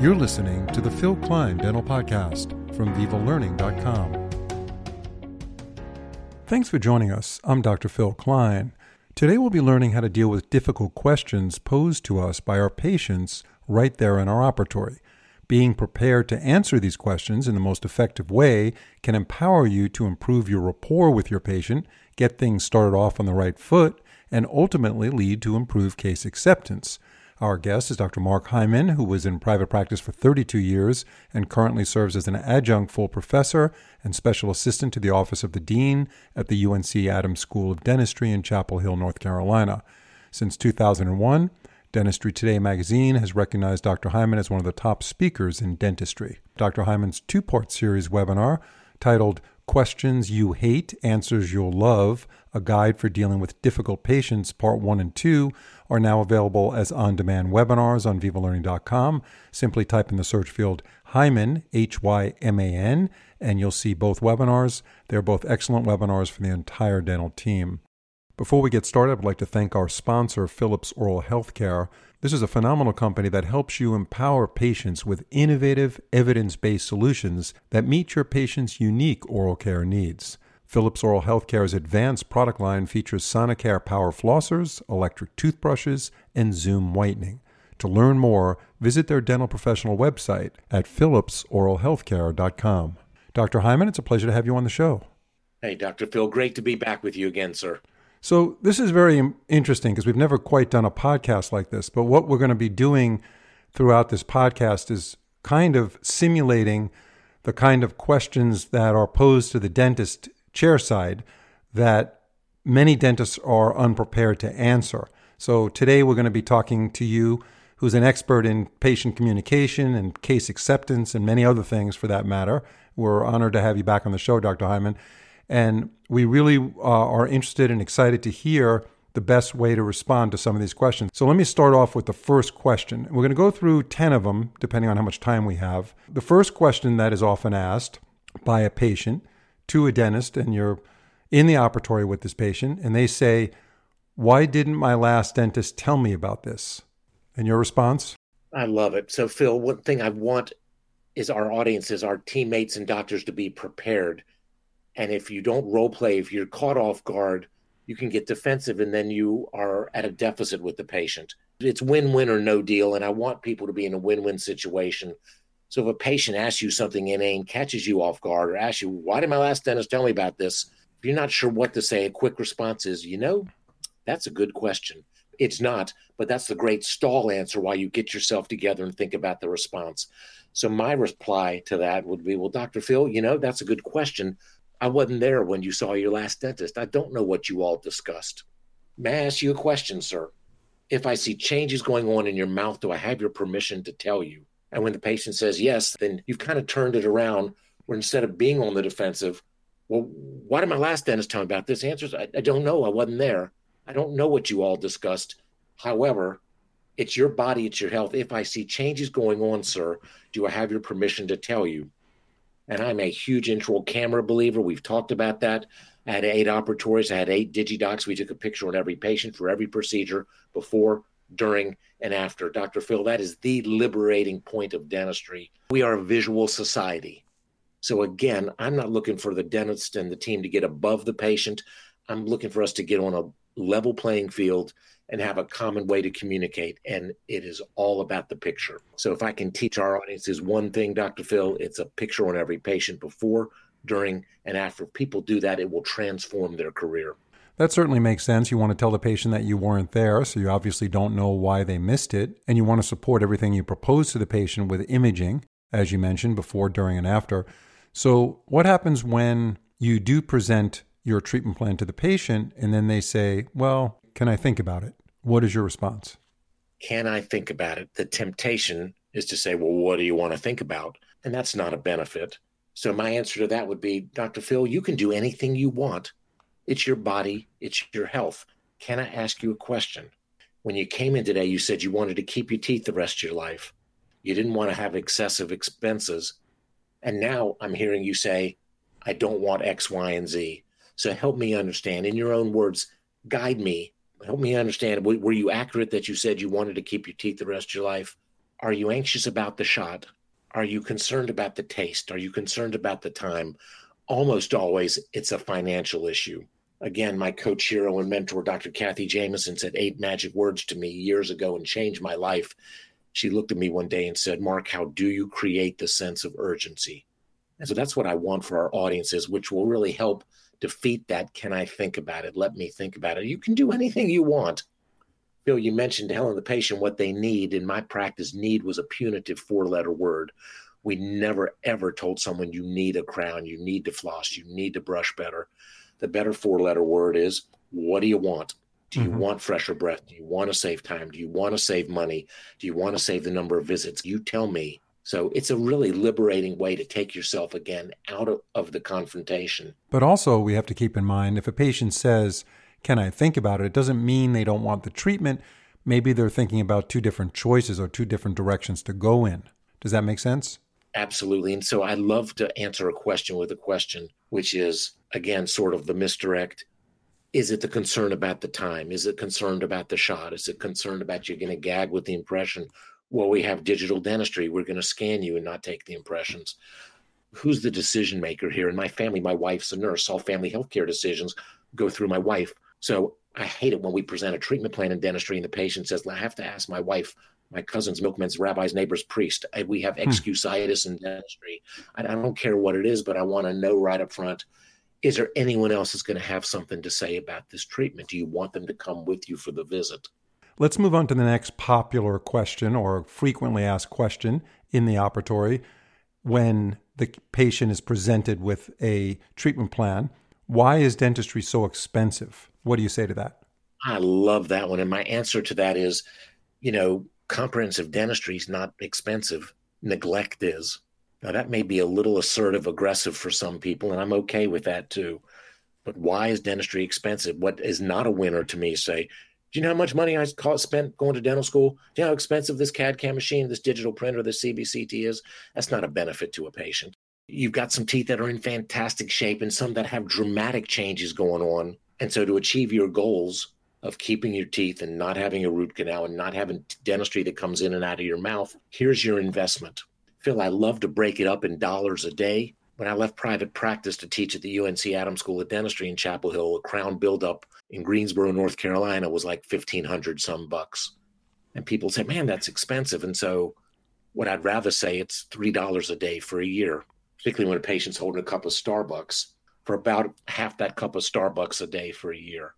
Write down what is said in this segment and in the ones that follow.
You're listening to the Phil Klein Dental Podcast from VivaLearning.com. Thanks for joining us. I'm Dr. Phil Klein. Today we'll be learning how to deal with difficult questions posed to us by our patients right there in our operatory. Being prepared to answer these questions in the most effective way can empower you to improve your rapport with your patient, get things started off on the right foot, and ultimately lead to improved case acceptance. Our guest is Dr. Mark Hyman, who was in private practice for 32 years and currently serves as an adjunct full professor and special assistant to the Office of the Dean at the UNC Adams School of Dentistry in Chapel Hill, North Carolina. Since 2001, Dentistry Today magazine has recognized Dr. Hyman as one of the top speakers in dentistry. Dr. Hyman's two part series webinar, titled Questions You Hate, Answers You'll Love A Guide for Dealing with Difficult Patients, Part 1 and 2, are now available as on demand webinars on vivalearning.com. Simply type in the search field Hyman, H Y M A N, and you'll see both webinars. They're both excellent webinars for the entire dental team. Before we get started, I'd like to thank our sponsor, Philips Oral Healthcare. This is a phenomenal company that helps you empower patients with innovative, evidence based solutions that meet your patient's unique oral care needs. Philips Oral Healthcare's advanced product line features Sonicare power flossers, electric toothbrushes, and Zoom whitening. To learn more, visit their dental professional website at philipsoralhealthcare.com. Dr. Hyman, it's a pleasure to have you on the show. Hey, Dr. Phil, great to be back with you again, sir. So, this is very interesting because we've never quite done a podcast like this. But what we're going to be doing throughout this podcast is kind of simulating the kind of questions that are posed to the dentist chair side that many dentists are unprepared to answer. So, today we're going to be talking to you, who's an expert in patient communication and case acceptance and many other things for that matter. We're honored to have you back on the show, Dr. Hyman. And we really uh, are interested and excited to hear the best way to respond to some of these questions. So let me start off with the first question. We're going to go through 10 of them, depending on how much time we have. The first question that is often asked by a patient to a dentist, and you're in the operatory with this patient, and they say, Why didn't my last dentist tell me about this? And your response? I love it. So, Phil, one thing I want is our audiences, our teammates and doctors to be prepared and if you don't role play, if you're caught off guard, you can get defensive and then you are at a deficit with the patient. It's win win or no deal. And I want people to be in a win win situation. So if a patient asks you something inane, catches you off guard, or asks you, why did my last dentist tell me about this? If you're not sure what to say, a quick response is, you know, that's a good question. It's not, but that's the great stall answer while you get yourself together and think about the response. So my reply to that would be, well, Dr. Phil, you know, that's a good question. I wasn't there when you saw your last dentist. I don't know what you all discussed. May I ask you a question, sir? If I see changes going on in your mouth, do I have your permission to tell you? And when the patient says yes, then you've kind of turned it around where instead of being on the defensive, well, why did my last dentist tell me about this? Answers, I, I don't know. I wasn't there. I don't know what you all discussed. However, it's your body, it's your health. If I see changes going on, sir, do I have your permission to tell you? and I'm a huge intraoral camera believer. We've talked about that. I had eight operatories. I had eight digidocs. We took a picture on every patient for every procedure before, during, and after. Dr. Phil, that is the liberating point of dentistry. We are a visual society. So again, I'm not looking for the dentist and the team to get above the patient. I'm looking for us to get on a level playing field and have a common way to communicate. And it is all about the picture. So if I can teach our audiences one thing, Dr. Phil, it's a picture on every patient before, during, and after. If people do that, it will transform their career. That certainly makes sense. You want to tell the patient that you weren't there, so you obviously don't know why they missed it, and you want to support everything you propose to the patient with imaging, as you mentioned, before, during, and after. So, what happens when you do present your treatment plan to the patient and then they say, Well, can I think about it? What is your response? Can I think about it? The temptation is to say, well, what do you want to think about? And that's not a benefit. So my answer to that would be, Dr. Phil, you can do anything you want. It's your body, it's your health. Can I ask you a question? When you came in today, you said you wanted to keep your teeth the rest of your life. You didn't want to have excessive expenses. And now I'm hearing you say, I don't want X, Y, and Z. So help me understand, in your own words, guide me help me understand. Were you accurate that you said you wanted to keep your teeth the rest of your life? Are you anxious about the shot? Are you concerned about the taste? Are you concerned about the time? Almost always, it's a financial issue. Again, my coach, hero, and mentor, Dr. Cathy Jameson, said eight magic words to me years ago and changed my life. She looked at me one day and said, Mark, how do you create the sense of urgency? And so that's what I want for our audiences, which will really help defeat that. Can I think about it? Let me think about it. You can do anything you want. Bill, you mentioned telling the patient what they need. In my practice, need was a punitive four letter word. We never, ever told someone you need a crown, you need to floss, you need to brush better. The better four letter word is what do you want? Do you mm-hmm. want fresher breath? Do you want to save time? Do you want to save money? Do you want to save the number of visits? You tell me. So it's a really liberating way to take yourself again out of, of the confrontation. But also, we have to keep in mind if a patient says, Can I think about it? It doesn't mean they don't want the treatment. Maybe they're thinking about two different choices or two different directions to go in. Does that make sense? Absolutely. And so I love to answer a question with a question, which is, again, sort of the misdirect. Is it the concern about the time? Is it concerned about the shot? Is it concerned about you're going to gag with the impression? Well, we have digital dentistry. We're going to scan you and not take the impressions. Who's the decision maker here? In my family, my wife's a nurse. All family healthcare decisions go through my wife. So I hate it when we present a treatment plan in dentistry and the patient says, I have to ask my wife my cousin's milkman's rabbi's neighbor's priest. We have hmm. excusitis in dentistry. I don't care what it is, but I want to know right up front is there anyone else that's going to have something to say about this treatment? Do you want them to come with you for the visit? Let's move on to the next popular question or frequently asked question in the operatory when the patient is presented with a treatment plan. Why is dentistry so expensive? What do you say to that? I love that one. And my answer to that is, you know, comprehensive dentistry is not expensive, neglect is. Now, that may be a little assertive, aggressive for some people, and I'm okay with that too. But why is dentistry expensive? What is not a winner to me, say, do you know how much money I spent going to dental school? Do you know how expensive this CAD CAM machine, this digital printer, this CBCT is? That's not a benefit to a patient. You've got some teeth that are in fantastic shape and some that have dramatic changes going on. And so to achieve your goals, of keeping your teeth and not having a root canal and not having dentistry that comes in and out of your mouth, here's your investment. Phil, I love to break it up in dollars a day. When I left private practice to teach at the UNC Adams School of Dentistry in Chapel Hill, a crown buildup in Greensboro, North Carolina was like 1500 some bucks. And people say, man, that's expensive. And so what I'd rather say it's $3 a day for a year, particularly when a patient's holding a cup of Starbucks for about half that cup of Starbucks a day for a year.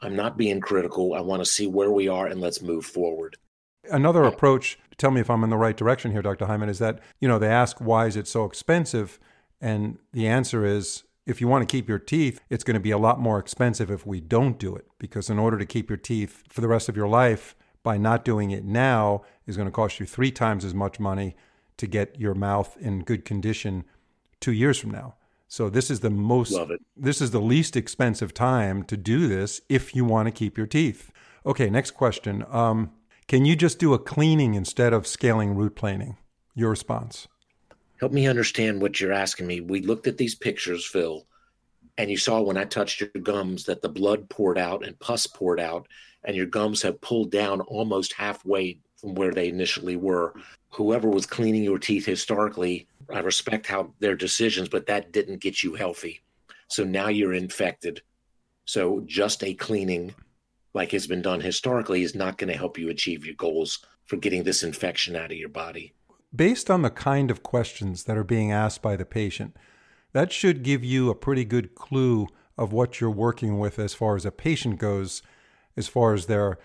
I'm not being critical. I want to see where we are and let's move forward. Another approach, tell me if I'm in the right direction here, Dr. Hyman, is that, you know, they ask, why is it so expensive? And the answer is, if you want to keep your teeth, it's going to be a lot more expensive if we don't do it. Because in order to keep your teeth for the rest of your life, by not doing it now is going to cost you three times as much money to get your mouth in good condition two years from now. So this is the most this is the least expensive time to do this if you want to keep your teeth. Okay, next question. Um, can you just do a cleaning instead of scaling root planing? Your response. Help me understand what you're asking me. We looked at these pictures, Phil, and you saw when I touched your gums that the blood poured out and pus poured out, and your gums have pulled down almost halfway from where they initially were. Whoever was cleaning your teeth historically I respect how their decisions, but that didn't get you healthy. So now you're infected. So just a cleaning, like has been done historically, is not going to help you achieve your goals for getting this infection out of your body. Based on the kind of questions that are being asked by the patient, that should give you a pretty good clue of what you're working with as far as a patient goes, as far as their,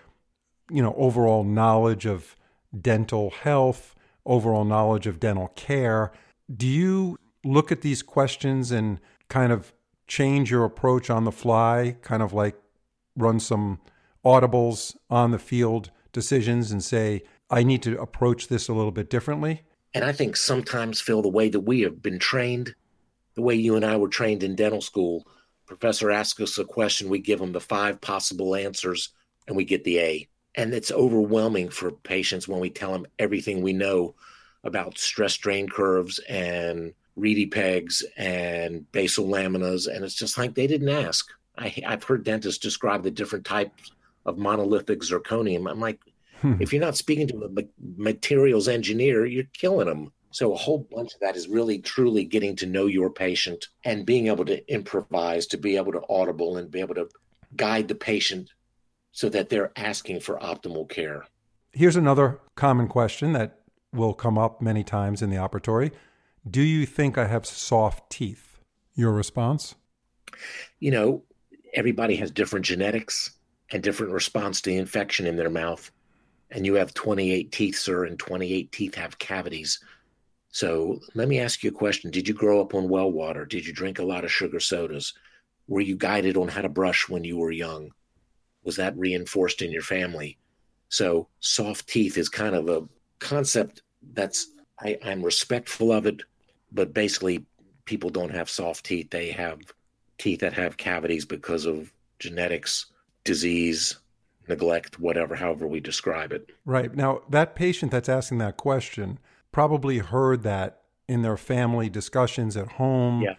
you know, overall knowledge of dental health, overall knowledge of dental care, do you look at these questions and kind of change your approach on the fly, kind of like run some audibles on the field decisions and say, I need to approach this a little bit differently? And I think sometimes, Phil, the way that we have been trained, the way you and I were trained in dental school, professor asks us a question, we give them the five possible answers, and we get the A. And it's overwhelming for patients when we tell them everything we know about stress strain curves and reedy pegs and basal laminas. And it's just like they didn't ask. I, have heard dentists describe the different types of monolithic zirconium. I'm like, hmm. if you're not speaking to a materials engineer, you're killing them. So a whole bunch of that is really truly getting to know your patient and being able to improvise, to be able to audible and be able to guide the patient so that they're asking for optimal care. Here's another common question that will come up many times in the operatory. Do you think I have soft teeth? Your response? You know, everybody has different genetics and different response to infection in their mouth. And you have 28 teeth, sir, and 28 teeth have cavities. So let me ask you a question. Did you grow up on well water? Did you drink a lot of sugar sodas? Were you guided on how to brush when you were young? Was that reinforced in your family? So soft teeth is kind of a concept that's I, I'm respectful of it, but basically people don't have soft teeth. They have teeth that have cavities because of genetics, disease, neglect, whatever, however we describe it. Right. Now, that patient that's asking that question, probably heard that in their family discussions at home yeah.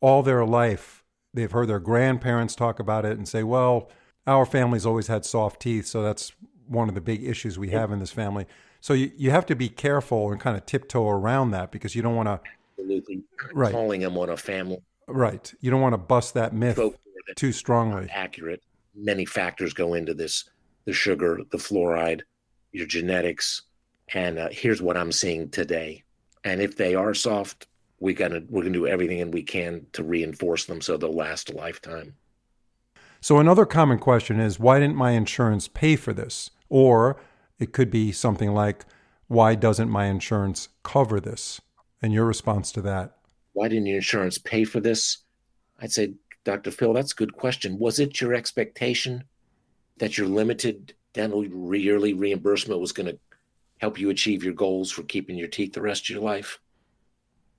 all their life. They've heard their grandparents talk about it and say, well, our family's always had soft teeth, so that's one of the big issues we have in this family. So you, you have to be careful and kind of tiptoe around that because you don't want to. Absolutely. Right. Calling them on a family. Right. You don't want to bust that myth too strongly. Accurate. Many factors go into this the sugar, the fluoride, your genetics, and uh, here's what I'm seeing today. And if they are soft, we gotta we're gonna do everything and we can to reinforce them so they'll last a lifetime. So another common question is why didn't my insurance pay for this? Or it could be something like why doesn't my insurance cover this? And your response to that? Why didn't your insurance pay for this? I'd say, Dr. Phil, that's a good question. Was it your expectation that your limited dental yearly reimbursement was going to help you achieve your goals for keeping your teeth the rest of your life?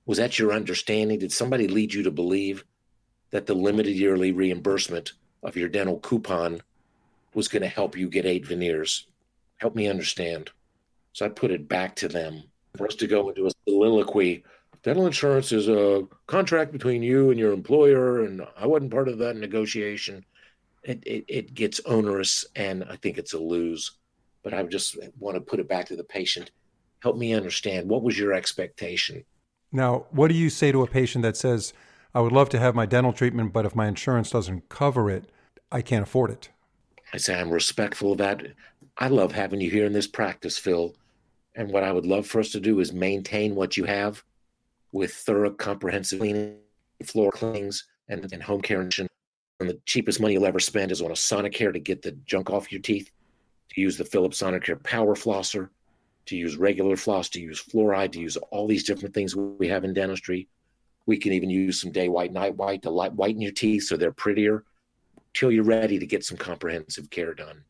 Was that your understanding? Did somebody lead you to believe that the limited yearly reimbursement of your dental coupon was going to help you get eight veneers? Help me understand. So I put it back to them for us to go into a soliloquy. Dental insurance is a contract between you and your employer, and I wasn't part of that negotiation. It, it, it gets onerous, and I think it's a lose but I just want to put it back to the patient. Help me understand what was your expectation? Now, what do you say to a patient that says, I would love to have my dental treatment, but if my insurance doesn't cover it, I can't afford it? I say, I'm respectful of that. I love having you here in this practice, Phil. And what I would love for us to do is maintain what you have with thorough, comprehensive cleaning, floor cleanings, and, and home care. And the cheapest money you'll ever spend is on a Sonicare to get the junk off your teeth to use the Philips Sonicare Power Flosser, to use regular floss, to use fluoride, to use all these different things we have in dentistry. We can even use some day white, night white to light, whiten your teeth so they're prettier till you're ready to get some comprehensive care done.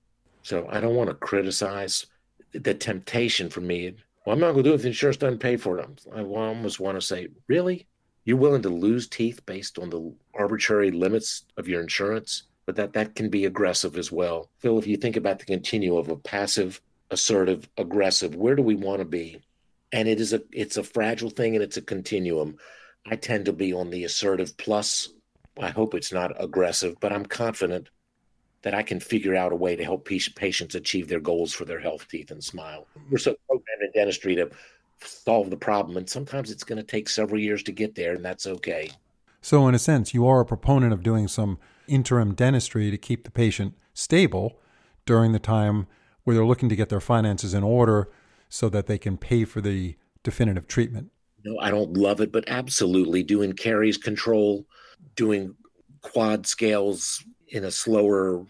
So I don't want to criticize the temptation for me. Well, I'm not going to do it if the insurance doesn't pay for it. I almost want to say, really? You're willing to lose teeth based on the arbitrary limits of your insurance? but that that can be aggressive as well. Phil, if you think about the continuum of a passive, assertive, aggressive, where do we want to be? And it is a it's a fragile thing and it's a continuum. I tend to be on the assertive plus. I hope it's not aggressive, but I'm confident that I can figure out a way to help patients achieve their goals for their health, teeth, and smile. We're so programmed in dentistry to solve the problem, and sometimes it's going to take several years to get there, and that's okay. So, in a sense, you are a proponent of doing some interim dentistry to keep the patient stable during the time where they're looking to get their finances in order so that they can pay for the definitive treatment. No, I don't love it, but absolutely doing caries control, doing quad scales in a slower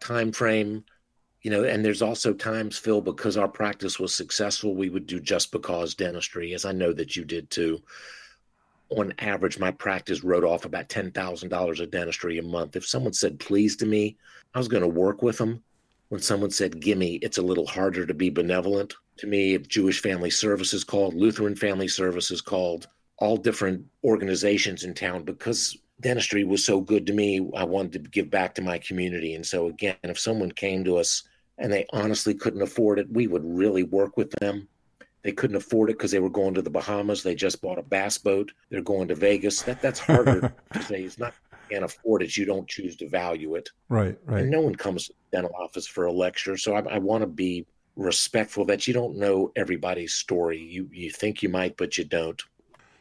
time frame, you know, and there's also times, Phil, because our practice was successful, we would do just because dentistry, as I know that you did too on average, my practice wrote off about $10,000 of dentistry a month. If someone said please to me, I was going to work with them. When someone said gimme, it's a little harder to be benevolent. To me, if Jewish Family Services called, Lutheran Family Services called, all different organizations in town, because dentistry was so good to me, I wanted to give back to my community. And so, again, if someone came to us and they honestly couldn't afford it, we would really work with them they couldn't afford it because they were going to the Bahamas. They just bought a bass boat. They're going to Vegas. That that's harder to say. It's not can't afford it. You don't choose to value it. Right, right. And no one comes to the dental office for a lecture. So I, I want to be respectful that you don't know everybody's story. You you think you might, but you don't.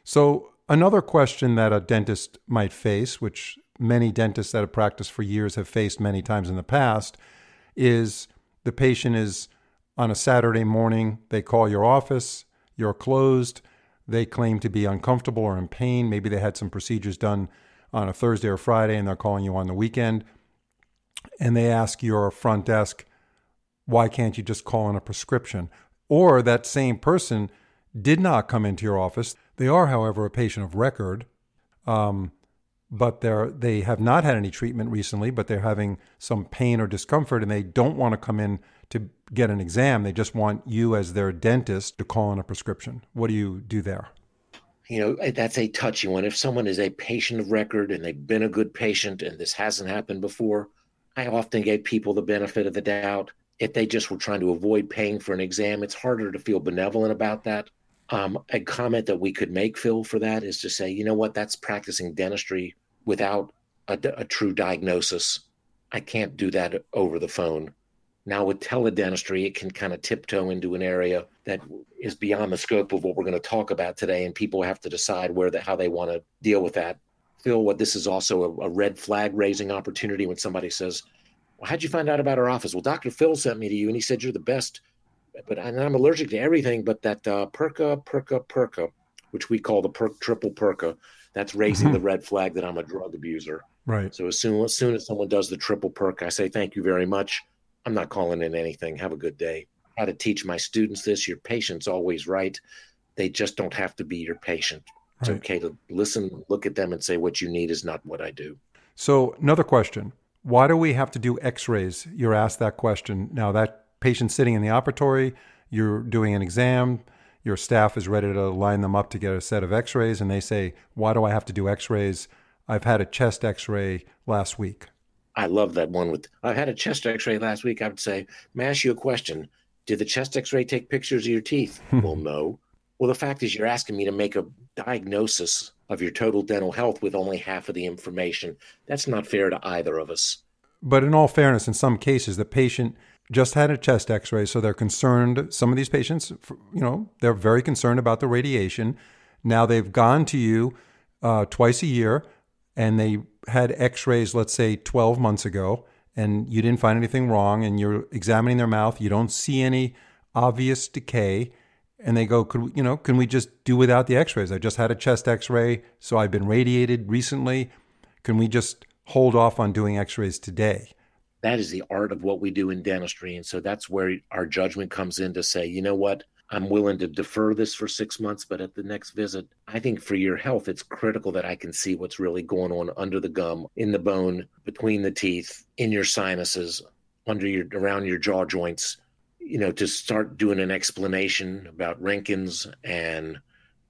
So another question that a dentist might face, which many dentists that have practiced for years have faced many times in the past, is the patient is on a Saturday morning, they call your office, you're closed, they claim to be uncomfortable or in pain. Maybe they had some procedures done on a Thursday or Friday and they're calling you on the weekend. And they ask your front desk, why can't you just call in a prescription? Or that same person did not come into your office. They are, however, a patient of record, um, but they're, they have not had any treatment recently, but they're having some pain or discomfort and they don't want to come in to get an exam. They just want you, as their dentist, to call in a prescription. What do you do there? You know, that's a touchy one. If someone is a patient of record and they've been a good patient and this hasn't happened before, I often gave people the benefit of the doubt if they just were trying to avoid paying for an exam, it's harder to feel benevolent about that. Um, a comment that we could make, Phil, for that is to say, you know what, that's practicing dentistry without a, a true diagnosis. I can't do that over the phone. Now, with teledentistry, it can kind of tiptoe into an area that is beyond the scope of what we're going to talk about today, and people have to decide where the, how they want to deal with that. Phil, what this is also a, a red flag raising opportunity when somebody says, well, how'd you find out about our office? Well, Dr. Phil sent me to you and he said you're the best. But I'm allergic to everything but that uh, Perka, Perka, Perka, which we call the perk triple Perka. That's raising mm-hmm. the red flag that I'm a drug abuser. Right. So as soon as soon as someone does the triple perk, I say thank you very much. I'm not calling in anything. Have a good day. How to teach my students this: your patient's always right. They just don't have to be your patient. It's right. okay to listen, look at them, and say what you need is not what I do. So another question: why do we have to do x rays? You're asked that question. Now, that patient sitting in the operatory, you're doing an exam, your staff is ready to line them up to get a set of x rays, and they say, Why do I have to do x rays? I've had a chest x ray last week. I love that one with I've had a chest x ray last week. I would say, May I ask you a question? Did the chest x ray take pictures of your teeth? well, no. Well, the fact is, you're asking me to make a diagnosis of your total dental health with only half of the information. That's not fair to either of us. But in all fairness, in some cases, the patient just had a chest x ray, so they're concerned. Some of these patients, you know, they're very concerned about the radiation. Now they've gone to you uh, twice a year and they had x rays, let's say 12 months ago, and you didn't find anything wrong, and you're examining their mouth, you don't see any obvious decay and they go, could you know, can we just do without the X-rays? I just had a chest X-ray, so I've been radiated recently. Can we just hold off on doing X-rays today? That is the art of what we do in dentistry, and so that's where our judgment comes in to say, you know what, I'm willing to defer this for six months, but at the next visit, I think for your health, it's critical that I can see what's really going on under the gum, in the bone, between the teeth, in your sinuses, under your around your jaw joints. You know, to start doing an explanation about Roentgens and,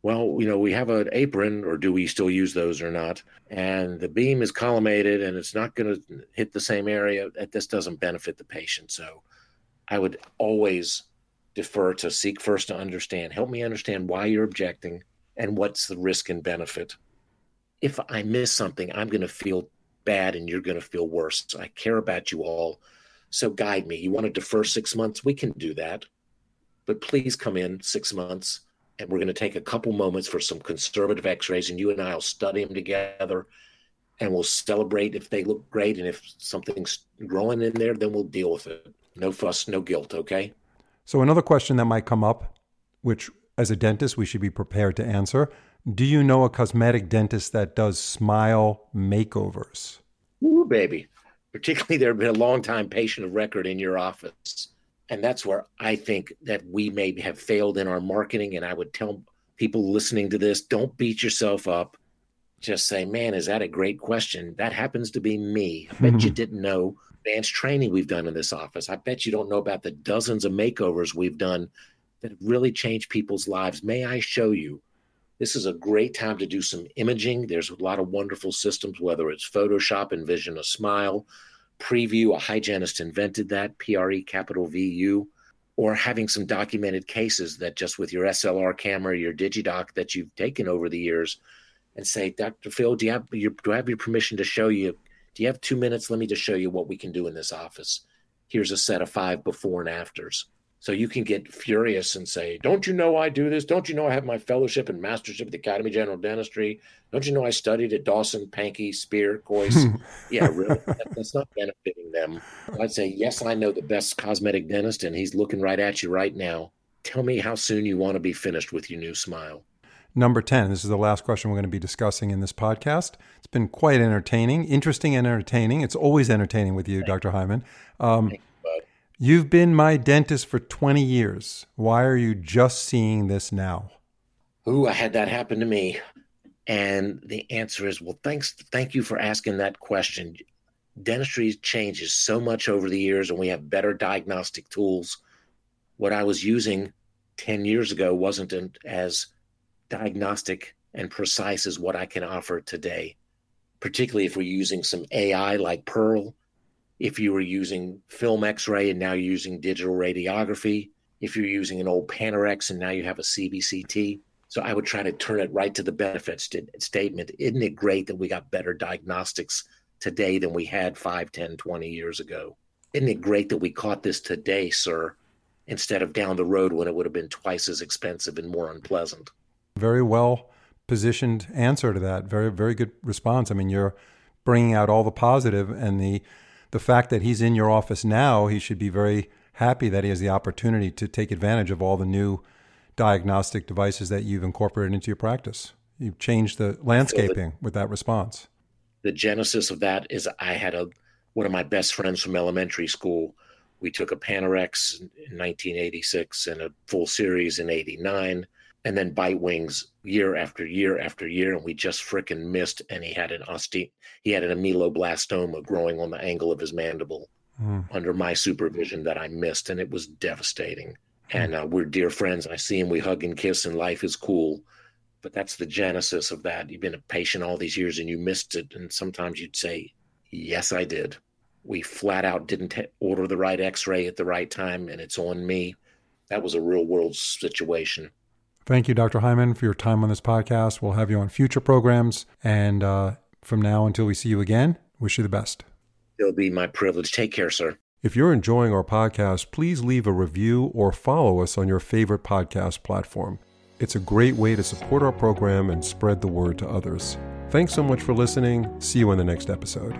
well, you know, we have an apron, or do we still use those or not? And the beam is collimated and it's not going to hit the same area. This doesn't benefit the patient. So I would always defer to seek first to understand. Help me understand why you're objecting and what's the risk and benefit. If I miss something, I'm going to feel bad and you're going to feel worse. I care about you all. So guide me. You want to defer six months? We can do that. But please come in six months and we're going to take a couple moments for some conservative x rays and you and I will study them together and we'll celebrate if they look great. And if something's growing in there, then we'll deal with it. No fuss, no guilt. Okay. So, another question that might come up, which as a dentist we should be prepared to answer do you know a cosmetic dentist that does smile makeovers? Ooh, baby particularly there have been a long time patient of record in your office. And that's where I think that we may have failed in our marketing. And I would tell people listening to this don't beat yourself up. Just say, man, is that a great question? That happens to be me. I bet you didn't know advanced training we've done in this office. I bet you don't know about the dozens of makeovers we've done that have really changed people's lives. May I show you? This is a great time to do some imaging. There's a lot of wonderful systems, whether it's Photoshop, Envision a Smile, Preview, a hygienist invented that, PRE capital VU, or having some documented cases that just with your SLR camera, your DigiDoc that you've taken over the years, and say, Dr. Phil, do you have your, do I have your permission to show you? Do you have two minutes? Let me just show you what we can do in this office. Here's a set of five before and afters. So you can get furious and say, Don't you know I do this? Don't you know I have my fellowship and mastership at the Academy of General Dentistry? Don't you know I studied at Dawson, Pankey, Spear, Kois? yeah, really? that's not benefiting them. I'd say, Yes, I know the best cosmetic dentist, and he's looking right at you right now. Tell me how soon you want to be finished with your new smile. Number 10. This is the last question we're going to be discussing in this podcast. It's been quite entertaining, interesting and entertaining. It's always entertaining with you, Dr. Hyman. Um, You've been my dentist for 20 years. Why are you just seeing this now? Ooh, I had that happen to me. And the answer is, well, thanks, thank you for asking that question. Dentistry changes so much over the years, and we have better diagnostic tools. What I was using 10 years ago wasn't as diagnostic and precise as what I can offer today, particularly if we're using some AI like Pearl if you were using film x-ray and now you're using digital radiography if you're using an old panorex and now you have a cbct so i would try to turn it right to the benefits st- statement. Isn't it great that we got better diagnostics today than we had 5 10 20 years ago? Isn't it great that we caught this today sir instead of down the road when it would have been twice as expensive and more unpleasant? Very well positioned answer to that. Very very good response. I mean you're bringing out all the positive and the the fact that he's in your office now, he should be very happy that he has the opportunity to take advantage of all the new diagnostic devices that you've incorporated into your practice. You've changed the landscaping with that response. The genesis of that is I had a one of my best friends from elementary school. We took a Panorex in 1986 and a full series in 89 and then bite wings year after year after year, and we just fricking missed. And he had an oste- he had an ameloblastoma growing on the angle of his mandible mm. under my supervision that I missed, and it was devastating. Mm. And uh, we're dear friends. I see him, we hug and kiss, and life is cool. But that's the genesis of that. You've been a patient all these years, and you missed it. And sometimes you'd say, "Yes, I did." We flat out didn't order the right X-ray at the right time, and it's on me. That was a real world situation. Thank you, Dr. Hyman, for your time on this podcast. We'll have you on future programs. And uh, from now until we see you again, wish you the best. It'll be my privilege. Take care, sir. If you're enjoying our podcast, please leave a review or follow us on your favorite podcast platform. It's a great way to support our program and spread the word to others. Thanks so much for listening. See you in the next episode.